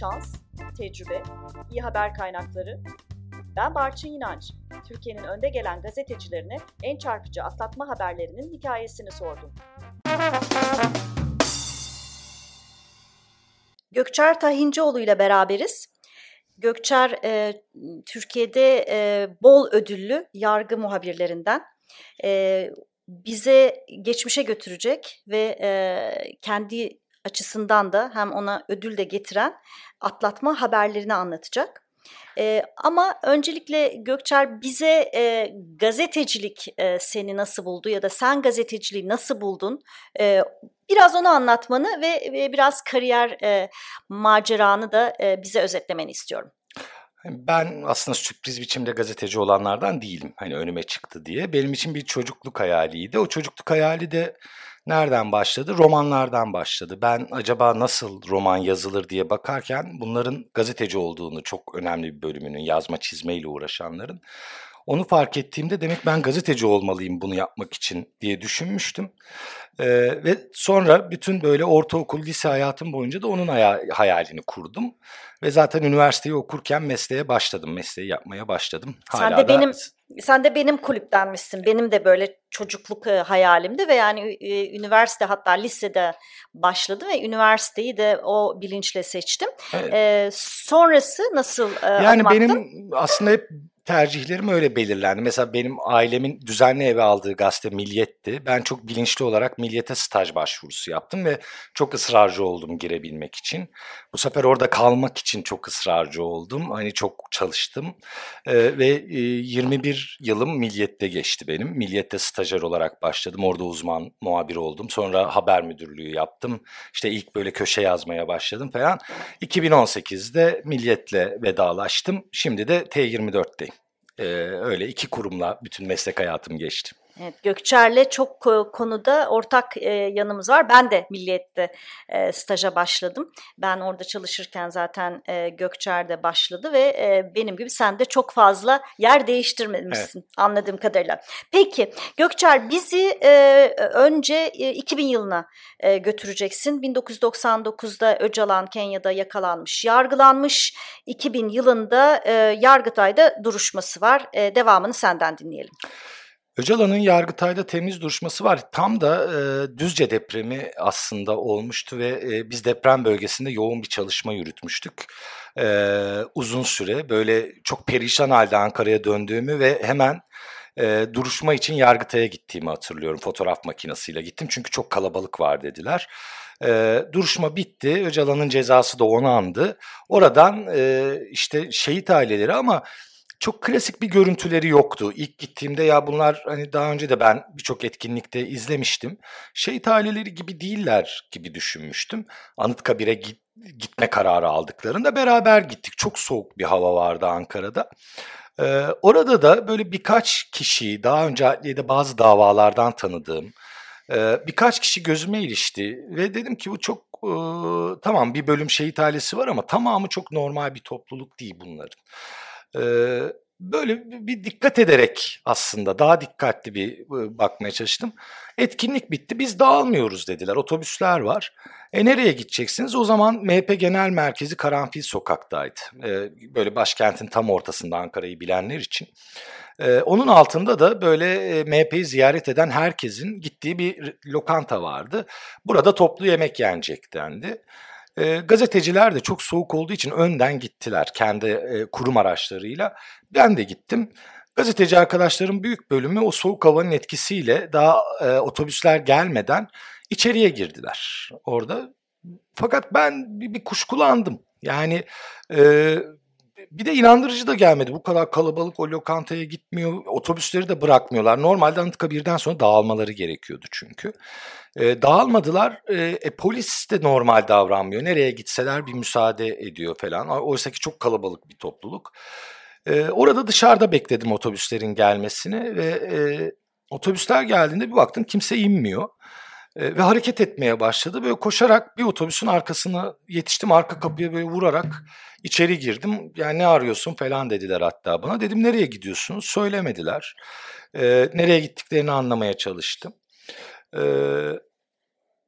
şans, tecrübe, iyi haber kaynakları. Ben Barçın İnanç. Türkiye'nin önde gelen gazetecilerine en çarpıcı atlatma haberlerinin hikayesini sordum. Gökçer Tahincioğlu ile beraberiz. Gökçer e, Türkiye'de e, bol ödüllü yargı muhabirlerinden. E, bize geçmişe götürecek ve e, kendi açısından da hem ona ödül de getiren atlatma haberlerini anlatacak. E, ama öncelikle Gökçer bize e, gazetecilik e, seni nasıl buldu ya da sen gazeteciliği nasıl buldun? E, biraz onu anlatmanı ve, ve biraz kariyer e, maceranı da e, bize özetlemeni istiyorum. Ben aslında sürpriz biçimde gazeteci olanlardan değilim. Hani önüme çıktı diye. Benim için bir çocukluk hayaliydi. O çocukluk hayali de nereden başladı? Romanlardan başladı. Ben acaba nasıl roman yazılır diye bakarken bunların gazeteci olduğunu çok önemli bir bölümünün yazma çizmeyle uğraşanların onu fark ettiğimde demek ben gazeteci olmalıyım bunu yapmak için diye düşünmüştüm. Ee, ve sonra bütün böyle ortaokul, lise hayatım boyunca da onun hayalini kurdum. Ve zaten üniversiteyi okurken mesleğe başladım. Mesleği yapmaya başladım. Hala sen de da... benim sen de benim kulüptenmişsin. Benim de böyle çocukluk e, hayalimdi ve yani e, üniversite hatta lisede başladı ve üniversiteyi de o bilinçle seçtim. Evet. E, sonrası nasıl e, Yani benim aslında hep tercihlerim öyle belirlendi. Mesela benim ailemin düzenli eve aldığı gazete Milliyet'ti. Ben çok bilinçli olarak Milliyet'e staj başvurusu yaptım ve çok ısrarcı oldum girebilmek için. Bu sefer orada kalmak için çok ısrarcı oldum. Hani çok çalıştım ee, ve e, 21 yılım Milliyet'te geçti benim. Milliyet'te stajyer olarak başladım. Orada uzman muhabir oldum. Sonra haber müdürlüğü yaptım. İşte ilk böyle köşe yazmaya başladım falan. 2018'de Milliyet'le vedalaştım. Şimdi de T24'teyim. Ee, öyle iki kurumla bütün meslek hayatım geçti. Evet, Gökçer'le çok konuda ortak e, yanımız var. Ben de Milliyet'te e, staja başladım. Ben orada çalışırken zaten e, Gökçer de başladı ve e, benim gibi sen de çok fazla yer değiştirmemişsin evet. anladığım kadarıyla. Peki Gökçer bizi e, önce e, 2000 yılına e, götüreceksin. 1999'da Öcalan Kenya'da yakalanmış, yargılanmış. 2000 yılında e, Yargıtay'da duruşması var. E, devamını senden dinleyelim. Öcalan'ın Yargıtay'da temiz duruşması var. Tam da e, Düzce depremi aslında olmuştu ve e, biz deprem bölgesinde yoğun bir çalışma yürütmüştük. E, uzun süre böyle çok perişan halde Ankara'ya döndüğümü ve hemen e, duruşma için Yargıtay'a gittiğimi hatırlıyorum. Fotoğraf makinesiyle gittim çünkü çok kalabalık var dediler. E, duruşma bitti. Öcalan'ın cezası da onu andı. Oradan e, işte şehit aileleri ama çok klasik bir görüntüleri yoktu. İlk gittiğimde ya bunlar hani daha önce de ben birçok etkinlikte izlemiştim. Şehit aileleri gibi değiller gibi düşünmüştüm. Anıtkabir'e git, gitme kararı aldıklarında beraber gittik. Çok soğuk bir hava vardı Ankara'da. Ee, orada da böyle birkaç kişi daha önce de bazı davalardan tanıdığım e, birkaç kişi gözüme ilişti ve dedim ki bu çok e, tamam bir bölüm şehit ailesi var ama tamamı çok normal bir topluluk değil bunların böyle bir dikkat ederek aslında daha dikkatli bir bakmaya çalıştım. Etkinlik bitti biz dağılmıyoruz dediler otobüsler var. E nereye gideceksiniz? O zaman MHP Genel Merkezi Karanfil Sokak'taydı. E, böyle başkentin tam ortasında Ankara'yı bilenler için. E, onun altında da böyle e, MHP'yi ziyaret eden herkesin gittiği bir lokanta vardı. Burada toplu yemek yenecek dendi. E, gazeteciler de çok soğuk olduğu için önden gittiler kendi e, kurum araçlarıyla. Ben de gittim. Gazeteci arkadaşlarım büyük bölümü o soğuk havanın etkisiyle daha e, otobüsler gelmeden içeriye girdiler orada. Fakat ben bir, bir kuşkulandım. Yani e, bir de inandırıcı da gelmedi. Bu kadar kalabalık o lokantaya gitmiyor. Otobüsleri de bırakmıyorlar. Normalde Anıtkabir'den sonra dağılmaları gerekiyordu çünkü. E, dağılmadılar. E, e, polis de normal davranmıyor. Nereye gitseler bir müsaade ediyor falan. Oysa ki çok kalabalık bir topluluk. E, orada dışarıda bekledim otobüslerin gelmesini ve e, otobüsler geldiğinde bir baktım kimse inmiyor. Ve hareket etmeye başladı. Böyle koşarak bir otobüsün arkasına yetiştim. Arka kapıya böyle vurarak içeri girdim. Yani ne arıyorsun falan dediler hatta bana. Dedim nereye gidiyorsunuz? Söylemediler. E, nereye gittiklerini anlamaya çalıştım. E,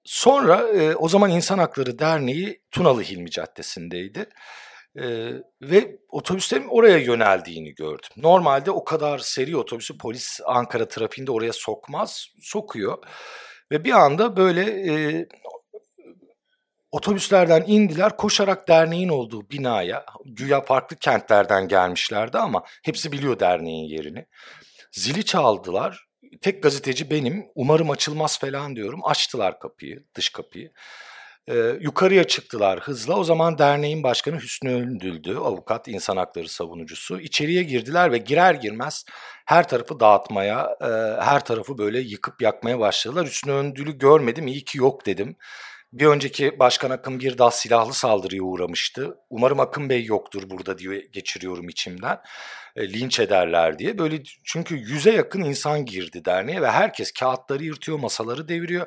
sonra e, o zaman İnsan Hakları Derneği Tunalı Hilmi Caddesi'ndeydi. Ee, ve otobüslerin oraya yöneldiğini gördüm. Normalde o kadar seri otobüsü polis Ankara trafiğinde oraya sokmaz, sokuyor. Ve bir anda böyle e, otobüslerden indiler koşarak derneğin olduğu binaya. Güya farklı kentlerden gelmişlerdi ama hepsi biliyor derneğin yerini. Zili çaldılar. Tek gazeteci benim. Umarım açılmaz falan diyorum. Açtılar kapıyı, dış kapıyı. Ee, yukarıya çıktılar hızla. O zaman derneğin başkanı Hüsnü Öndül'dü. Avukat, insan hakları savunucusu. İçeriye girdiler ve girer girmez her tarafı dağıtmaya, e, her tarafı böyle yıkıp yakmaya başladılar. Hüsnü Öndül'ü görmedim, iyi ki yok dedim. Bir önceki Başkan Akın bir daha silahlı saldırıya uğramıştı. Umarım Akın Bey yoktur burada diye geçiriyorum içimden. E, linç ederler diye. Böyle çünkü yüze yakın insan girdi derneğe ve herkes kağıtları yırtıyor, masaları deviriyor.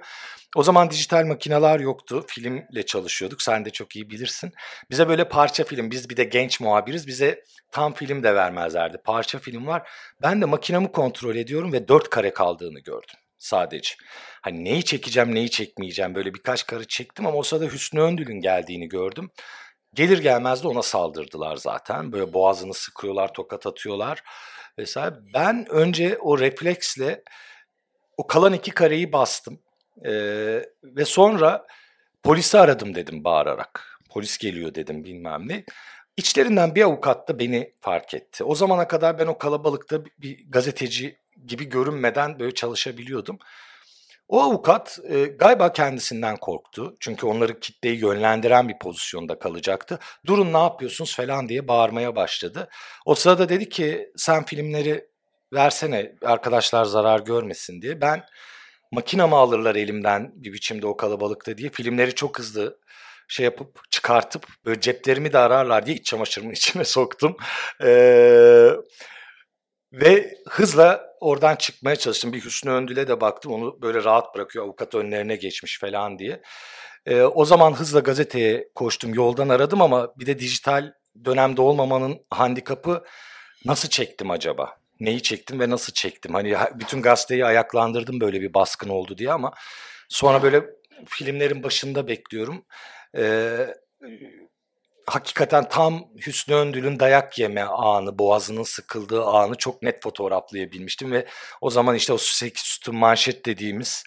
O zaman dijital makineler yoktu. Filmle çalışıyorduk. Sen de çok iyi bilirsin. Bize böyle parça film, biz bir de genç muhabiriz. Bize tam film de vermezlerdi. Parça film var. Ben de makinamı kontrol ediyorum ve dört kare kaldığını gördüm sadece. Hani neyi çekeceğim, neyi çekmeyeceğim böyle birkaç kare çektim ama o sırada Hüsnü Öndül'ün geldiğini gördüm. Gelir gelmez de ona saldırdılar zaten. Böyle boğazını sıkıyorlar, tokat atıyorlar vesaire. Ben önce o refleksle o kalan iki kareyi bastım. Ee, ve sonra polisi aradım dedim bağırarak. Polis geliyor dedim bilmem ne. İçlerinden bir avukat da beni fark etti. O zamana kadar ben o kalabalıkta bir gazeteci gibi görünmeden böyle çalışabiliyordum. O avukat e, galiba kendisinden korktu. Çünkü onları kitleyi yönlendiren bir pozisyonda kalacaktı. Durun ne yapıyorsunuz falan diye bağırmaya başladı. O sırada dedi ki sen filmleri versene arkadaşlar zarar görmesin diye. Ben makine mi alırlar elimden bir biçimde o kalabalıkta diye filmleri çok hızlı şey yapıp çıkartıp böyle ceplerimi de ararlar diye iç çamaşırımın içine soktum. Ee, ve hızla oradan çıkmaya çalıştım. Bir Hüsnü Öndül'e de baktım. Onu böyle rahat bırakıyor avukat önlerine geçmiş falan diye. Ee, o zaman hızla gazeteye koştum. Yoldan aradım ama bir de dijital dönemde olmamanın handikapı nasıl çektim acaba? Neyi çektim ve nasıl çektim? Hani bütün gazeteyi ayaklandırdım böyle bir baskın oldu diye ama sonra böyle filmlerin başında bekliyorum. Ee, hakikaten tam Hüsnü Öndül'ün dayak yeme anı, boğazının sıkıldığı anı çok net fotoğraflayabilmiştim ve o zaman işte o sekiz sütun manşet dediğimiz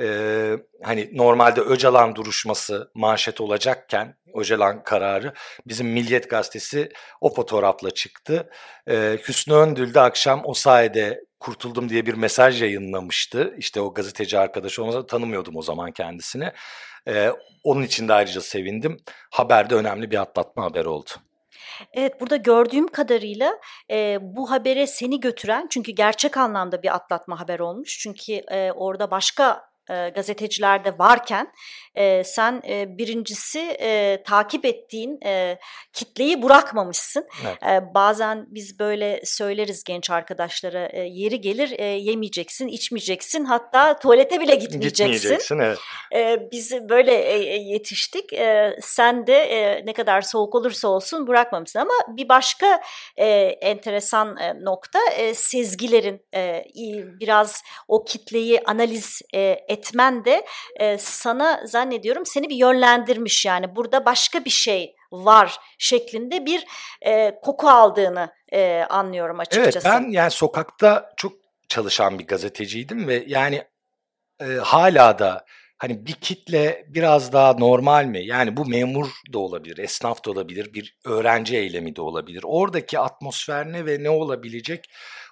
e, hani normalde Öcalan duruşması manşet olacakken Öcalan kararı bizim Milliyet Gazetesi o fotoğrafla çıktı. E, Hüsnü Öndül de akşam o sayede kurtuldum diye bir mesaj yayınlamıştı. İşte o gazeteci arkadaşı onu tanımıyordum o zaman kendisini. Ee, onun için de ayrıca sevindim. Haberde önemli bir atlatma haberi oldu. Evet burada gördüğüm kadarıyla e, bu habere seni götüren çünkü gerçek anlamda bir atlatma haber olmuş. Çünkü e, orada başka e, gazetecilerde varken e, sen e, birincisi e, takip ettiğin e, kitleyi bırakmamışsın. Evet. E, bazen biz böyle söyleriz genç arkadaşlara e, yeri gelir e, yemeyeceksin, içmeyeceksin hatta tuvalete bile gitmeyeceksin. Gitmeyeceksin evet. E, biz böyle e, yetiştik. E, sen de e, ne kadar soğuk olursa olsun bırakmamışsın ama bir başka e, enteresan e, nokta e, sezgilerin e, biraz o kitleyi analiz e, etmen de e, sana zannediyorum seni bir yönlendirmiş yani burada başka bir şey var şeklinde bir e, koku aldığını e, anlıyorum açıkçası. Evet ben yani sokakta çok çalışan bir gazeteciydim ve yani e, hala da hani bir kitle biraz daha normal mi? Yani bu memur da olabilir, esnaf da olabilir, bir öğrenci eylemi de olabilir. Oradaki atmosfer ne ve ne olabilecek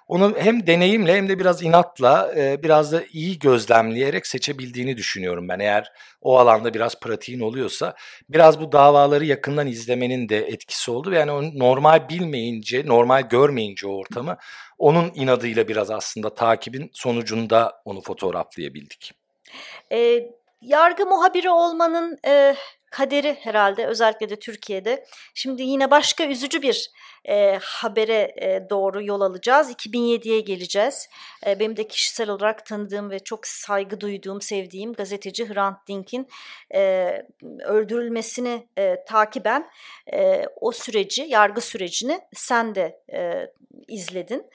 onu hem deneyimle hem de biraz inatla e, biraz da iyi gözlemleyerek seçebildiğini düşünüyorum ben. Eğer o alanda biraz pratiğin oluyorsa biraz bu davaları yakından izlemenin de etkisi oldu. Yani onu normal bilmeyince, normal görmeyince o ortamı onun inadıyla biraz aslında takibin sonucunda onu fotoğraflayabildik. E, yargı muhabiri olmanın e, kaderi herhalde özellikle de Türkiye'de. Şimdi yine başka üzücü bir e, habere e, doğru yol alacağız. 2007'ye geleceğiz. E, benim de kişisel olarak tanıdığım ve çok saygı duyduğum, sevdiğim gazeteci Hrant Dink'in e, öldürülmesini e, takiben e, o süreci, yargı sürecini sen de e, izledin.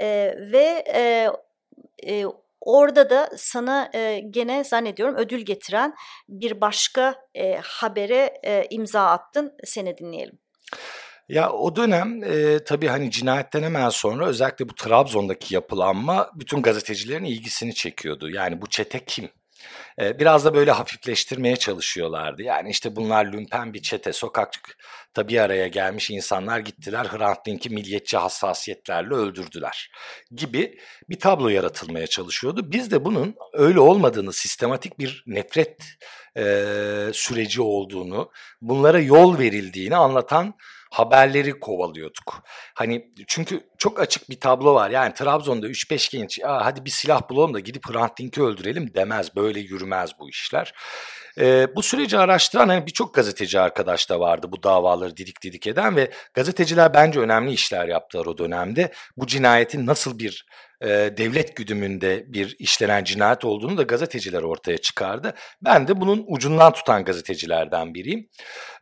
E, ve e, e, orada da sana e, gene zannediyorum ödül getiren bir başka e, habere e, imza attın. Seni dinleyelim. Ya o dönem e, tabii hani cinayetten hemen sonra özellikle bu Trabzon'daki yapılanma bütün gazetecilerin ilgisini çekiyordu. Yani bu çete kim? Biraz da böyle hafifleştirmeye çalışıyorlardı. Yani işte bunlar lümpen bir çete, sokakta bir araya gelmiş insanlar gittiler Hrant Dink'i milliyetçi hassasiyetlerle öldürdüler gibi bir tablo yaratılmaya çalışıyordu. Biz de bunun öyle olmadığını, sistematik bir nefret e, süreci olduğunu, bunlara yol verildiğini anlatan haberleri kovalıyorduk. Hani çünkü çok açık bir tablo var. Yani Trabzon'da 3-5 genç hadi bir silah bulalım da gidip Hrant Dink'i öldürelim demez. Böyle yürümez bu işler. E, bu süreci araştıran hani birçok gazeteci arkadaş da vardı bu davaları didik didik eden ve gazeteciler bence önemli işler yaptılar o dönemde. Bu cinayetin nasıl bir e, devlet güdümünde bir işlenen cinayet olduğunu da gazeteciler ortaya çıkardı. Ben de bunun ucundan tutan gazetecilerden biriyim.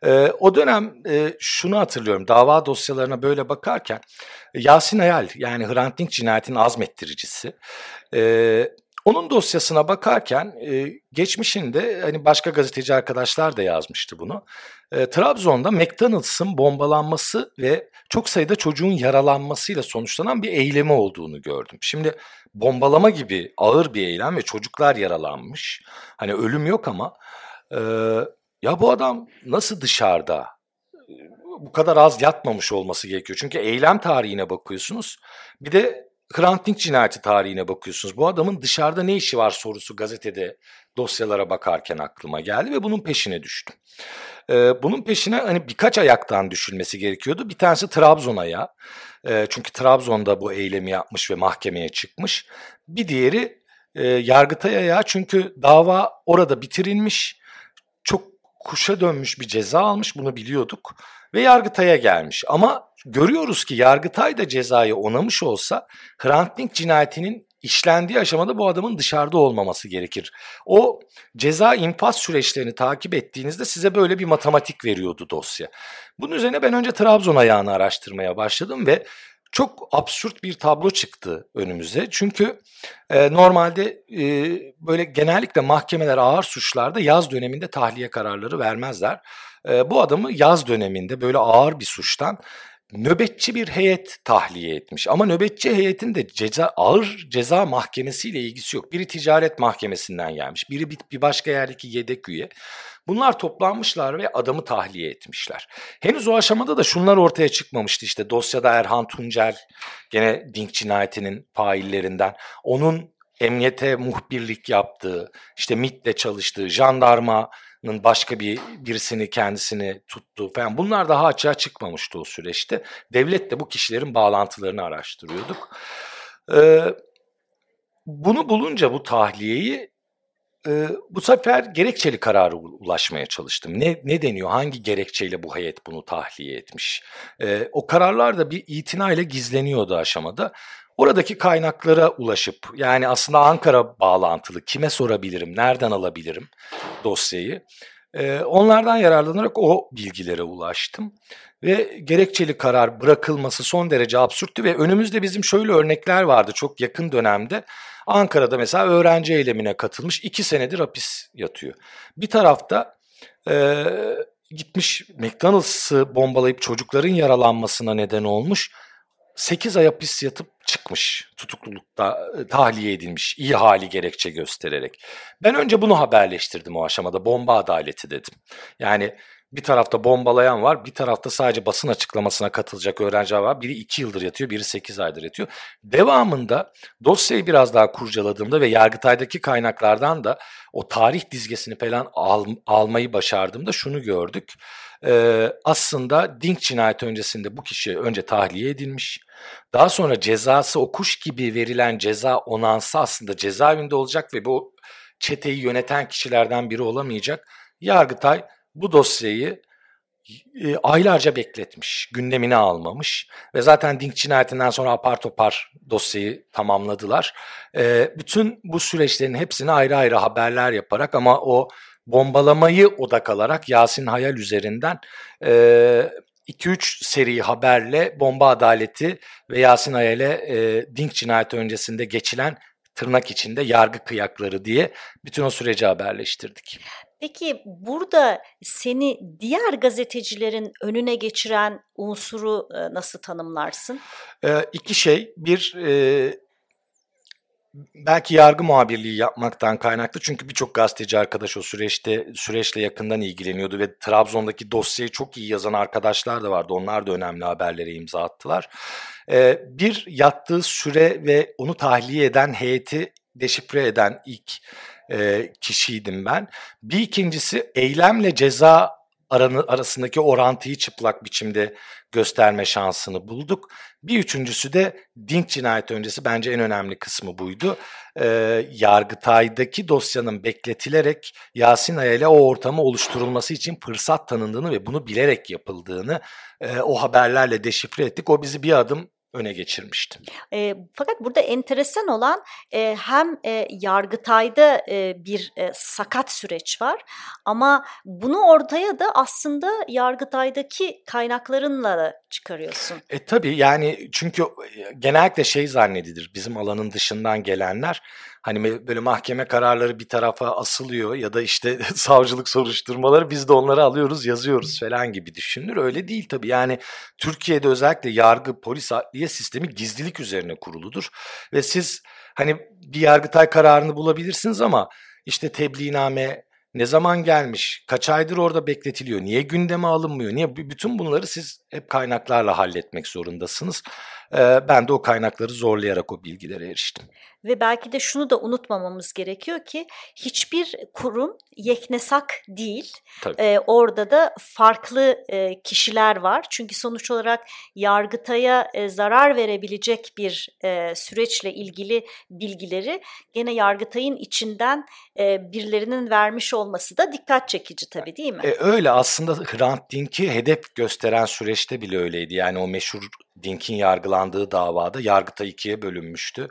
E, o dönem e, şunu hatırlıyorum dava dosyalarına böyle bakarken Yasin Hayal yani Hrant Dink cinayetinin azmettiricisi e, onun dosyasına bakarken e, geçmişinde hani başka gazeteci arkadaşlar da yazmıştı bunu. E, Trabzon'da McDonald's'ın bombalanması ve çok sayıda çocuğun yaralanmasıyla sonuçlanan bir eylemi olduğunu gördüm. Şimdi bombalama gibi ağır bir eylem ve çocuklar yaralanmış. Hani ölüm yok ama e, ya bu adam nasıl dışarıda bu kadar az yatmamış olması gerekiyor. Çünkü eylem tarihine bakıyorsunuz. Bir de Hrant Dink cinayeti tarihine bakıyorsunuz. Bu adamın dışarıda ne işi var sorusu gazetede dosyalara bakarken aklıma geldi ve bunun peşine düştüm. Ee, bunun peşine hani birkaç ayaktan düşülmesi gerekiyordu. Bir tanesi Trabzon ayağı. Ee, çünkü Trabzon'da bu eylemi yapmış ve mahkemeye çıkmış. Bir diğeri e, Yargıtay ayağı çünkü dava orada bitirilmiş. Çok kuşa dönmüş bir ceza almış bunu biliyorduk ve Yargıtay'a gelmiş. Ama görüyoruz ki Yargıtay da cezayı onamış olsa Hrant Dink cinayetinin işlendiği aşamada bu adamın dışarıda olmaması gerekir. O ceza infaz süreçlerini takip ettiğinizde size böyle bir matematik veriyordu dosya. Bunun üzerine ben önce Trabzon ayağını araştırmaya başladım ve çok absürt bir tablo çıktı önümüze. Çünkü e, normalde e, böyle genellikle mahkemeler ağır suçlarda yaz döneminde tahliye kararları vermezler. E, bu adamı yaz döneminde böyle ağır bir suçtan nöbetçi bir heyet tahliye etmiş. Ama nöbetçi heyetin de ceza, ağır ceza mahkemesiyle ilgisi yok. Biri ticaret mahkemesinden gelmiş, biri bir, bir başka yerdeki yedek üye. Bunlar toplanmışlar ve adamı tahliye etmişler. Henüz o aşamada da şunlar ortaya çıkmamıştı işte dosyada Erhan Tuncel gene Dink cinayetinin faillerinden onun emniyete muhbirlik yaptığı, işte MIT'le çalıştığı, jandarmanın başka bir birisini kendisini tuttu falan bunlar daha açığa çıkmamıştı o süreçte. Devlet de bu kişilerin bağlantılarını araştırıyorduk. Ee, bunu bulunca bu tahliyeyi e, bu sefer gerekçeli kararı ulaşmaya çalıştım. Ne, ne deniyor? Hangi gerekçeyle bu heyet bunu tahliye etmiş? E, o kararlar da bir itinayla gizleniyordu aşamada. Oradaki kaynaklara ulaşıp yani aslında Ankara bağlantılı kime sorabilirim, nereden alabilirim dosyayı. E, onlardan yararlanarak o bilgilere ulaştım. Ve gerekçeli karar bırakılması son derece absürttü ve önümüzde bizim şöyle örnekler vardı çok yakın dönemde. Ankara'da mesela öğrenci eylemine katılmış iki senedir hapis yatıyor. Bir tarafta e, gitmiş McDonald's'ı bombalayıp çocukların yaralanmasına neden olmuş. 8 ay hapis yatıp çıkmış tutuklulukta tahliye edilmiş iyi hali gerekçe göstererek. Ben önce bunu haberleştirdim o aşamada bomba adaleti dedim. Yani bir tarafta bombalayan var, bir tarafta sadece basın açıklamasına katılacak öğrenciler var. Biri 2 yıldır yatıyor, biri 8 aydır yatıyor. Devamında dosyayı biraz daha kurcaladığımda ve Yargıtay'daki kaynaklardan da o tarih dizgesini falan al, almayı başardığımda şunu gördük. Ee, aslında Dink cinayeti öncesinde bu kişi önce tahliye edilmiş. Daha sonra cezası o kuş gibi verilen ceza onansı aslında cezaevinde olacak ve bu çeteyi yöneten kişilerden biri olamayacak. Yargıtay bu dosyayı e, aylarca bekletmiş, gündemine almamış ve zaten Dink cinayetinden sonra apar topar dosyayı tamamladılar. E, bütün bu süreçlerin hepsini ayrı ayrı haberler yaparak ama o bombalamayı odak alarak Yasin Hayal üzerinden 2-3 e, seri haberle bomba adaleti ve Yasin Hayal'e Dink cinayeti öncesinde geçilen tırnak içinde yargı kıyakları diye bütün o süreci haberleştirdik. Peki burada seni diğer gazetecilerin önüne geçiren unsuru nasıl tanımlarsın? Ee, iki şey. Bir, e, belki yargı muhabirliği yapmaktan kaynaklı çünkü birçok gazeteci arkadaş o süreçte süreçle yakından ilgileniyordu ve Trabzon'daki dosyayı çok iyi yazan arkadaşlar da vardı. Onlar da önemli haberlere imza attılar. Ee, bir yattığı süre ve onu tahliye eden heyeti deşifre eden ilk e, kişiydim ben. Bir ikincisi eylemle ceza aranı, arasındaki orantıyı çıplak biçimde gösterme şansını bulduk. Bir üçüncüsü de Dink cinayet öncesi bence en önemli kısmı buydu. Ee, Yargıtay'daki dosyanın bekletilerek Yasin Aya ile o ortamı oluşturulması için fırsat tanındığını ve bunu bilerek yapıldığını e, o haberlerle deşifre ettik. O bizi bir adım öne geçirmişti. E, fakat burada enteresan olan e, hem e, Yargıtay'da e, bir e, sakat süreç var ama bunu ortaya da aslında Yargıtay'daki kaynaklarınla da çıkarıyorsun. E tabii yani çünkü genellikle şey zannedilir bizim alanın dışından gelenler hani böyle mahkeme kararları bir tarafa asılıyor ya da işte savcılık soruşturmaları biz de onları alıyoruz yazıyoruz falan gibi düşünülür. Öyle değil tabii yani Türkiye'de özellikle yargı, polis, adliye sistemi gizlilik üzerine kuruludur ve siz hani bir yargıtay kararını bulabilirsiniz ama işte tebliğname ne zaman gelmiş, kaç aydır orada bekletiliyor, niye gündeme alınmıyor, niye bütün bunları siz hep kaynaklarla halletmek zorundasınız. Ben de o kaynakları zorlayarak o bilgilere eriştim. Ve belki de şunu da unutmamamız gerekiyor ki hiçbir kurum yeknesak değil. Ee, orada da farklı e, kişiler var. Çünkü sonuç olarak Yargıtay'a e, zarar verebilecek bir e, süreçle ilgili bilgileri gene Yargıtay'ın içinden e, birilerinin vermiş olması da dikkat çekici tabii değil mi? E, öyle aslında Hrant Dink'i hedef gösteren süreçte bile öyleydi. Yani o meşhur Dink'in yargılandığı davada Yargıtay ikiye bölünmüştü.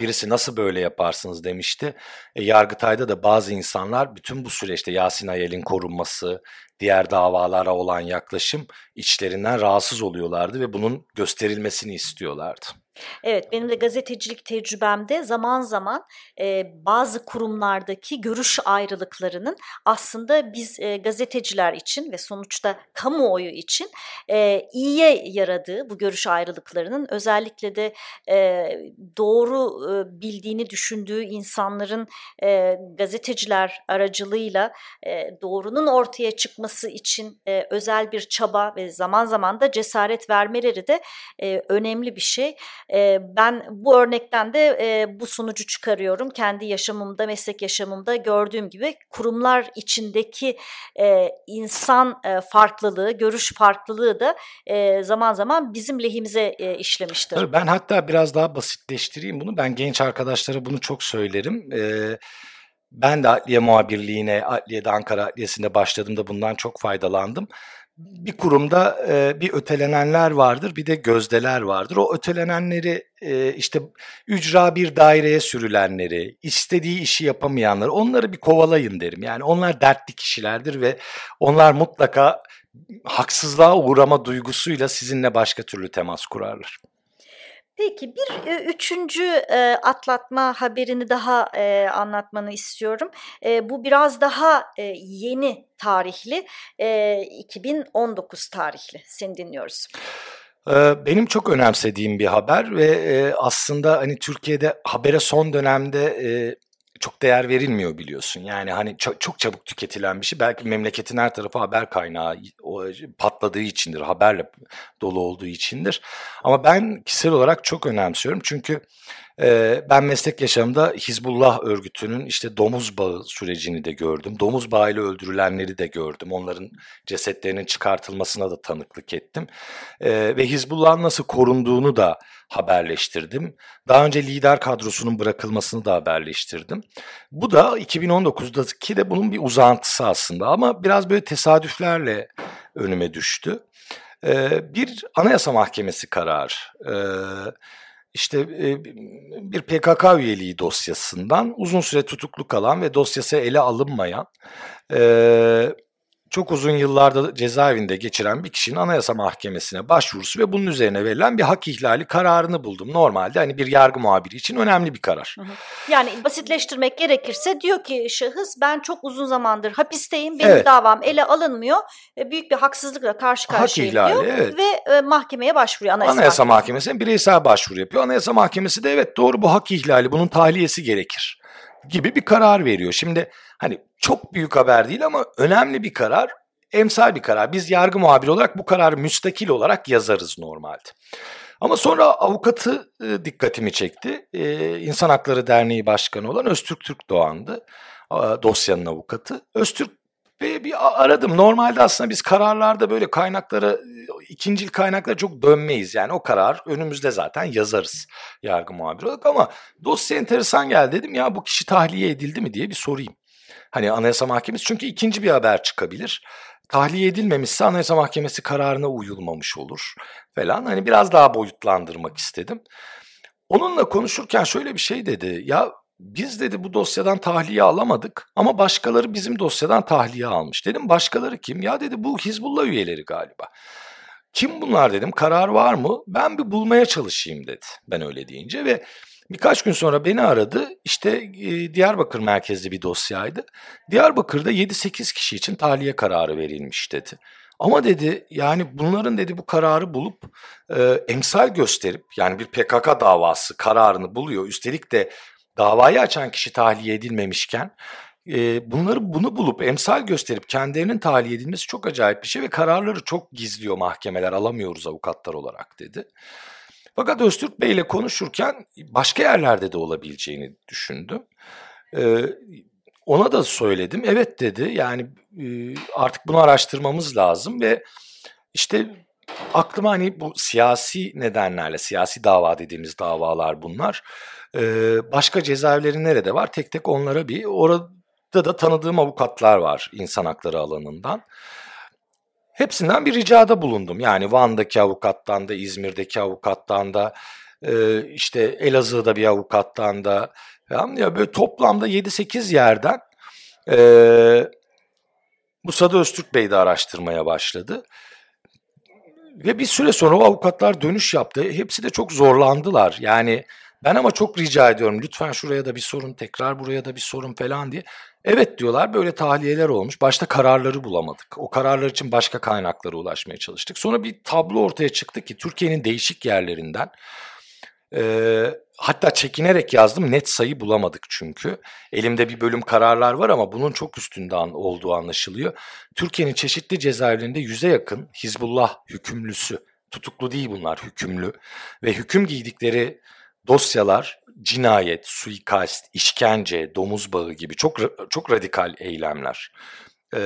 Birisi nasıl böyle yaparsınız demişti. E, Yargıtay'da da bazı insanlar bütün bu süreçte Yasin Ayel'in korunması, diğer davalara olan yaklaşım içlerinden rahatsız oluyorlardı ve bunun gösterilmesini istiyorlardı. Evet, benim de gazetecilik tecrübemde zaman zaman e, bazı kurumlardaki görüş ayrılıklarının aslında biz e, gazeteciler için ve sonuçta kamuoyu için e, iyiye yaradığı bu görüş ayrılıklarının özellikle de e, doğru e, bildiğini düşündüğü insanların e, gazeteciler aracılığıyla e, doğrunun ortaya çıkması için e, özel bir çaba ve zaman zaman da cesaret vermeleri de e, önemli bir şey. Ben bu örnekten de bu sonucu çıkarıyorum. Kendi yaşamımda, meslek yaşamımda gördüğüm gibi kurumlar içindeki insan farklılığı, görüş farklılığı da zaman zaman bizim lehimize işlemiştir. Ben hatta biraz daha basitleştireyim bunu. Ben genç arkadaşlara bunu çok söylerim. Ben de adliye muhabirliğine, adliyede Ankara Adliyesi'nde başladığımda bundan çok faydalandım bir kurumda e, bir ötelenenler vardır, bir de gözdeler vardır. O ötelenenleri e, işte ücra bir daireye sürülenleri, istediği işi yapamayanları onları bir kovalayın derim. Yani onlar dertli kişilerdir ve onlar mutlaka haksızlığa uğrama duygusuyla sizinle başka türlü temas kurarlar. Peki bir üçüncü atlatma haberini daha anlatmanı istiyorum. Bu biraz daha yeni tarihli, e, 2019 tarihli. Seni dinliyoruz. Benim çok önemsediğim bir haber ve aslında hani Türkiye'de habere son dönemde çok değer verilmiyor biliyorsun. Yani hani çok, çok çabuk tüketilen bir şey. Belki memleketin her tarafı haber kaynağı o, patladığı içindir, haberle dolu olduğu içindir. Ama ben kişisel olarak çok önemsiyorum. Çünkü ben meslek yaşamında Hizbullah örgütünün işte domuz bağı sürecini de gördüm. Domuz bağıyla öldürülenleri de gördüm. Onların cesetlerinin çıkartılmasına da tanıklık ettim. Ve Hizbullah'ın nasıl korunduğunu da haberleştirdim. Daha önce lider kadrosunun bırakılmasını da haberleştirdim. Bu da 2019'daki de bunun bir uzantısı aslında ama biraz böyle tesadüflerle önüme düştü. Bir anayasa mahkemesi kararı. Ee, işte e, bir PKK üyeliği dosyasından uzun süre tutuklu kalan ve dosyası ele alınmayan e, çok uzun yıllarda cezaevinde geçiren bir kişinin Anayasa Mahkemesi'ne başvurusu ve bunun üzerine verilen bir hak ihlali kararını buldum. Normalde hani bir yargı muhabiri için önemli bir karar. Yani basitleştirmek gerekirse diyor ki şahıs ben çok uzun zamandır hapisteyim, benim evet. davam ele alınmıyor. E, büyük bir haksızlıkla karşı karşıyayım hak ihlali, diyor evet. ve e, mahkemeye başvuruyor Anayasa, Anayasa Mahkemesi'ne bireysel başvuru yapıyor. Anayasa Mahkemesi de evet doğru bu hak ihlali bunun tahliyesi gerekir gibi bir karar veriyor. Şimdi hani çok büyük haber değil ama önemli bir karar, emsal bir karar. Biz yargı muhabiri olarak bu kararı müstakil olarak yazarız normalde. Ama sonra avukatı e, dikkatimi çekti. E, İnsan Hakları Derneği Başkanı olan Öztürk Türk Doğan'dı. E, dosyanın avukatı. Öztürk Bey'i bir aradım. Normalde aslında biz kararlarda böyle kaynaklara, ikincil kaynaklara çok dönmeyiz. Yani o karar önümüzde zaten yazarız yargı muhabiri olarak. Ama dosya enteresan geldi dedim ya bu kişi tahliye edildi mi diye bir sorayım. Hani Anayasa Mahkemesi çünkü ikinci bir haber çıkabilir. Tahliye edilmemişse Anayasa Mahkemesi kararına uyulmamış olur falan. Hani biraz daha boyutlandırmak istedim. Onunla konuşurken şöyle bir şey dedi. Ya biz dedi bu dosyadan tahliye alamadık ama başkaları bizim dosyadan tahliye almış. Dedim başkaları kim? Ya dedi bu Hizbullah üyeleri galiba. Kim bunlar dedim karar var mı? Ben bir bulmaya çalışayım dedi ben öyle deyince ve Birkaç gün sonra beni aradı. İşte e, Diyarbakır merkezli bir dosyaydı. Diyarbakır'da 7-8 kişi için tahliye kararı verilmiş dedi. Ama dedi yani bunların dedi bu kararı bulup e, emsal gösterip yani bir PKK davası kararını buluyor. Üstelik de davayı açan kişi tahliye edilmemişken e, bunları bunu bulup emsal gösterip kendilerinin tahliye edilmesi çok acayip bir şey ve kararları çok gizliyor mahkemeler alamıyoruz avukatlar olarak dedi. Fakat Öztürk Bey ile konuşurken başka yerlerde de olabileceğini düşündüm. Ee, ona da söyledim. Evet dedi yani e, artık bunu araştırmamız lazım ve işte aklıma hani bu siyasi nedenlerle, siyasi dava dediğimiz davalar bunlar. Ee, başka cezaevleri nerede var? Tek tek onlara bir, orada da tanıdığım avukatlar var insan hakları alanından. Hepsinden bir ricada bulundum. Yani Van'daki avukattan da, İzmir'deki avukattan da, e, işte Elazığ'da bir avukattan da falan. Ya böyle toplamda 7-8 yerden e, Musa'da Öztürk Bey de araştırmaya başladı. Ve bir süre sonra o avukatlar dönüş yaptı. Hepsi de çok zorlandılar. Yani ben ama çok rica ediyorum lütfen şuraya da bir sorun, tekrar buraya da bir sorun falan diye. Evet diyorlar böyle tahliyeler olmuş. Başta kararları bulamadık. O kararlar için başka kaynaklara ulaşmaya çalıştık. Sonra bir tablo ortaya çıktı ki Türkiye'nin değişik yerlerinden e, hatta çekinerek yazdım net sayı bulamadık çünkü. Elimde bir bölüm kararlar var ama bunun çok üstünden olduğu anlaşılıyor. Türkiye'nin çeşitli cezaevlerinde yüze yakın Hizbullah hükümlüsü, tutuklu değil bunlar hükümlü ve hüküm giydikleri dosyalar cinayet, suikast, işkence, domuz bağı gibi çok çok radikal eylemler. Ee,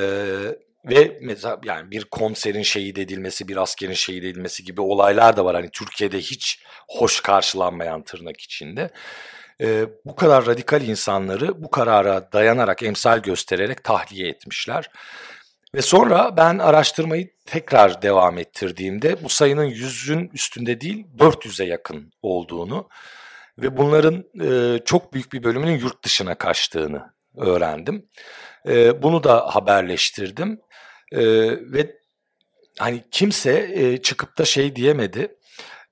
ve mesela yani bir komiserin şehit edilmesi, bir askerin şehit edilmesi gibi olaylar da var. Hani Türkiye'de hiç hoş karşılanmayan tırnak içinde. Ee, bu kadar radikal insanları bu karara dayanarak, emsal göstererek tahliye etmişler. Ve sonra ben araştırmayı tekrar devam ettirdiğimde bu sayının yüzün üstünde değil 400'e yakın olduğunu ve bunların e, çok büyük bir bölümünün yurt dışına kaçtığını öğrendim. E, bunu da haberleştirdim e, ve hani kimse e, çıkıp da şey diyemedi.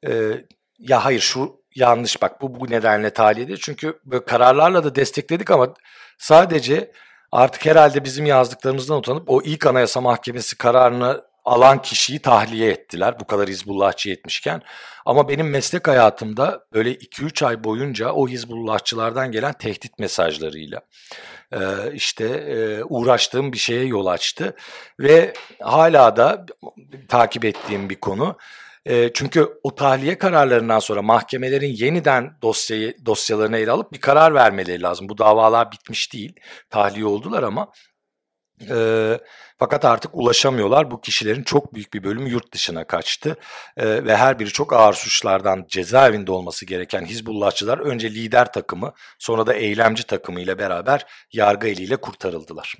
E, ya hayır şu yanlış bak bu bu nedenle tahliye Çünkü böyle kararlarla da destekledik ama sadece artık herhalde bizim yazdıklarımızdan utanıp o ilk Anayasa Mahkemesi kararını alan kişiyi tahliye ettiler bu kadar Hizbullahçı etmişken. Ama benim meslek hayatımda böyle 2-3 ay boyunca o Hizbullahçılardan gelen tehdit mesajlarıyla işte uğraştığım bir şeye yol açtı. Ve hala da takip ettiğim bir konu. Çünkü o tahliye kararlarından sonra mahkemelerin yeniden dosyayı, dosyalarını ele alıp bir karar vermeleri lazım. Bu davalar bitmiş değil. Tahliye oldular ama e, fakat artık ulaşamıyorlar. Bu kişilerin çok büyük bir bölümü yurt dışına kaçtı. E, ve her biri çok ağır suçlardan cezaevinde olması gereken Hizbullahçılar önce lider takımı sonra da eylemci takımı ile beraber yargı eliyle kurtarıldılar.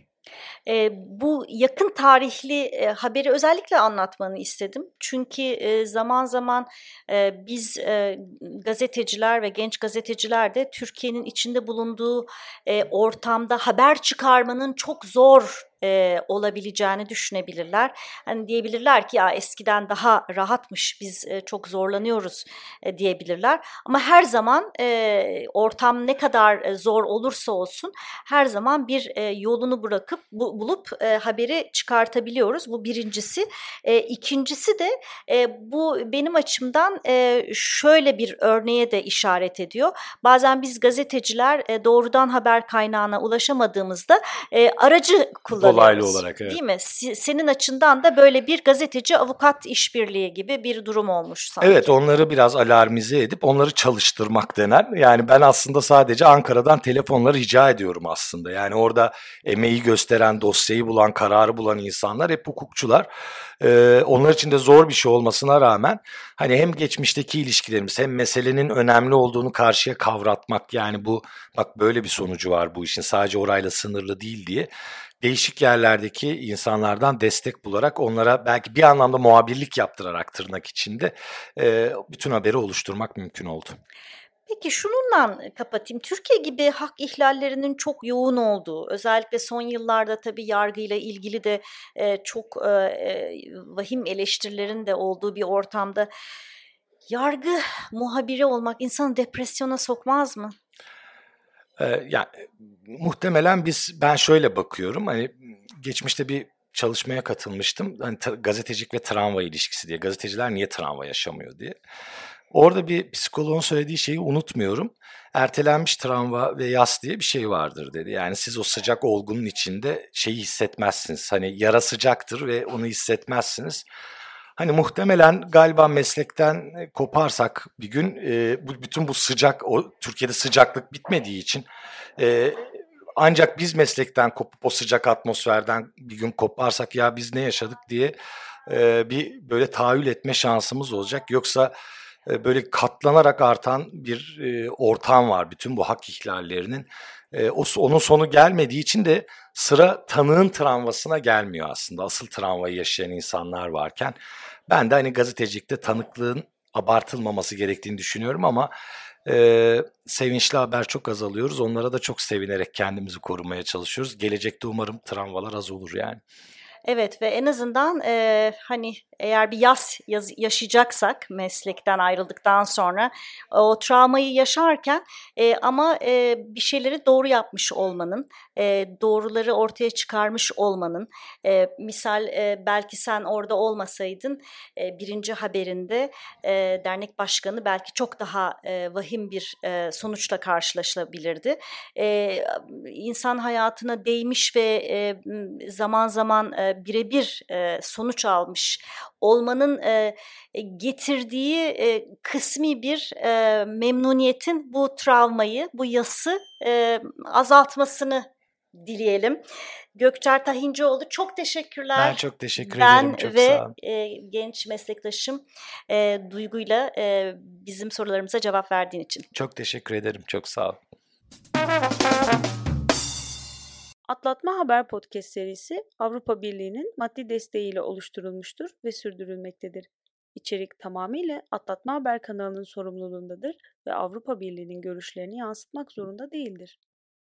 E, bu yakın tarihli e, haberi özellikle anlatmanı istedim. Çünkü e, zaman zaman e, biz e, gazeteciler ve genç gazeteciler de Türkiye'nin içinde bulunduğu e, ortamda haber çıkarmanın çok zor e, olabileceğini düşünebilirler. Hani diyebilirler ki ya eskiden daha rahatmış biz e, çok zorlanıyoruz e, diyebilirler. Ama her zaman e, ortam ne kadar e, zor olursa olsun her zaman bir e, yolunu bırakıp bu, bulup e, haberi çıkartabiliyoruz. Bu birincisi. E, ikincisi de e, bu benim açımdan e, şöyle bir örneğe de işaret ediyor. Bazen biz gazeteciler e, doğrudan haber kaynağına ulaşamadığımızda e, aracı kullanıyoruz. Dolaylı olarak evet. Değil mi? Senin açından da böyle bir gazeteci avukat işbirliği gibi bir durum olmuş sanki. Evet onları biraz alarmize edip onları çalıştırmak denen. Yani ben aslında sadece Ankara'dan telefonla rica ediyorum aslında. Yani orada emeği gösteren, dosyayı bulan, kararı bulan insanlar hep hukukçular. Ee, onlar için de zor bir şey olmasına rağmen hani hem geçmişteki ilişkilerimiz hem meselenin önemli olduğunu karşıya kavratmak yani bu bak böyle bir sonucu var bu işin sadece orayla sınırlı değil diye değişik yerlerdeki insanlardan destek bularak onlara belki bir anlamda muhabirlik yaptırarak tırnak içinde e, bütün haberi oluşturmak mümkün oldu. Peki şununla kapatayım. Türkiye gibi hak ihlallerinin çok yoğun olduğu, özellikle son yıllarda tabii yargıyla ilgili de e, çok e, vahim eleştirilerin de olduğu bir ortamda yargı muhabiri olmak insanı depresyona sokmaz mı? Ee, yani muhtemelen biz ben şöyle bakıyorum hani geçmişte bir çalışmaya katılmıştım. Hani gazetecilik ve travma ilişkisi diye. Gazeteciler niye travma yaşamıyor diye. Orada bir psikoloğun söylediği şeyi unutmuyorum. Ertelenmiş travma ve yas diye bir şey vardır dedi. Yani siz o sıcak olgunun içinde şeyi hissetmezsiniz. Hani yara sıcaktır ve onu hissetmezsiniz. Hani muhtemelen galiba meslekten e, koparsak bir gün e, bu bütün bu sıcak o Türkiye'de sıcaklık bitmediği için e, ancak biz meslekten kopup o sıcak atmosferden bir gün koparsak ya biz ne yaşadık diye e, bir böyle tahayyül etme şansımız olacak. Yoksa e, böyle katlanarak artan bir e, ortam var bütün bu hak ihlallerinin. E, o, onun sonu gelmediği için de sıra tanığın travmasına gelmiyor aslında. Asıl travmayı yaşayan insanlar varken. Ben de hani gazetecilikte tanıklığın abartılmaması gerektiğini düşünüyorum ama e, sevinçli haber çok azalıyoruz. Onlara da çok sevinerek kendimizi korumaya çalışıyoruz. Gelecekte umarım travmalar az olur yani. Evet ve en azından e, hani eğer bir yaz yaz, yaşayacaksak meslekten ayrıldıktan sonra o travmayı yaşarken e, ama e, bir şeyleri doğru yapmış olmanın, e, doğruları ortaya çıkarmış olmanın, e, misal e, belki sen orada olmasaydın e, birinci haberinde e, dernek başkanı belki çok daha e, vahim bir e, sonuçla karşılaşılabilirdi. E, insan hayatına değmiş ve e, zaman zaman e, birebir e, sonuç almış olmanın e, getirdiği e, kısmi bir e, memnuniyetin bu travmayı, bu yası e, azaltmasını dileyelim. Gökçer Tahincioğlu çok teşekkürler. Ben çok teşekkür ben ederim. Çok ve sağ olun. E, genç meslektaşım e, Duygu'yla e, bizim sorularımıza cevap verdiğin için. Çok teşekkür ederim. Çok sağ ol. Atlatma Haber Podcast serisi Avrupa Birliği'nin maddi desteğiyle oluşturulmuştur ve sürdürülmektedir. İçerik tamamıyla Atlatma Haber kanalının sorumluluğundadır ve Avrupa Birliği'nin görüşlerini yansıtmak zorunda değildir.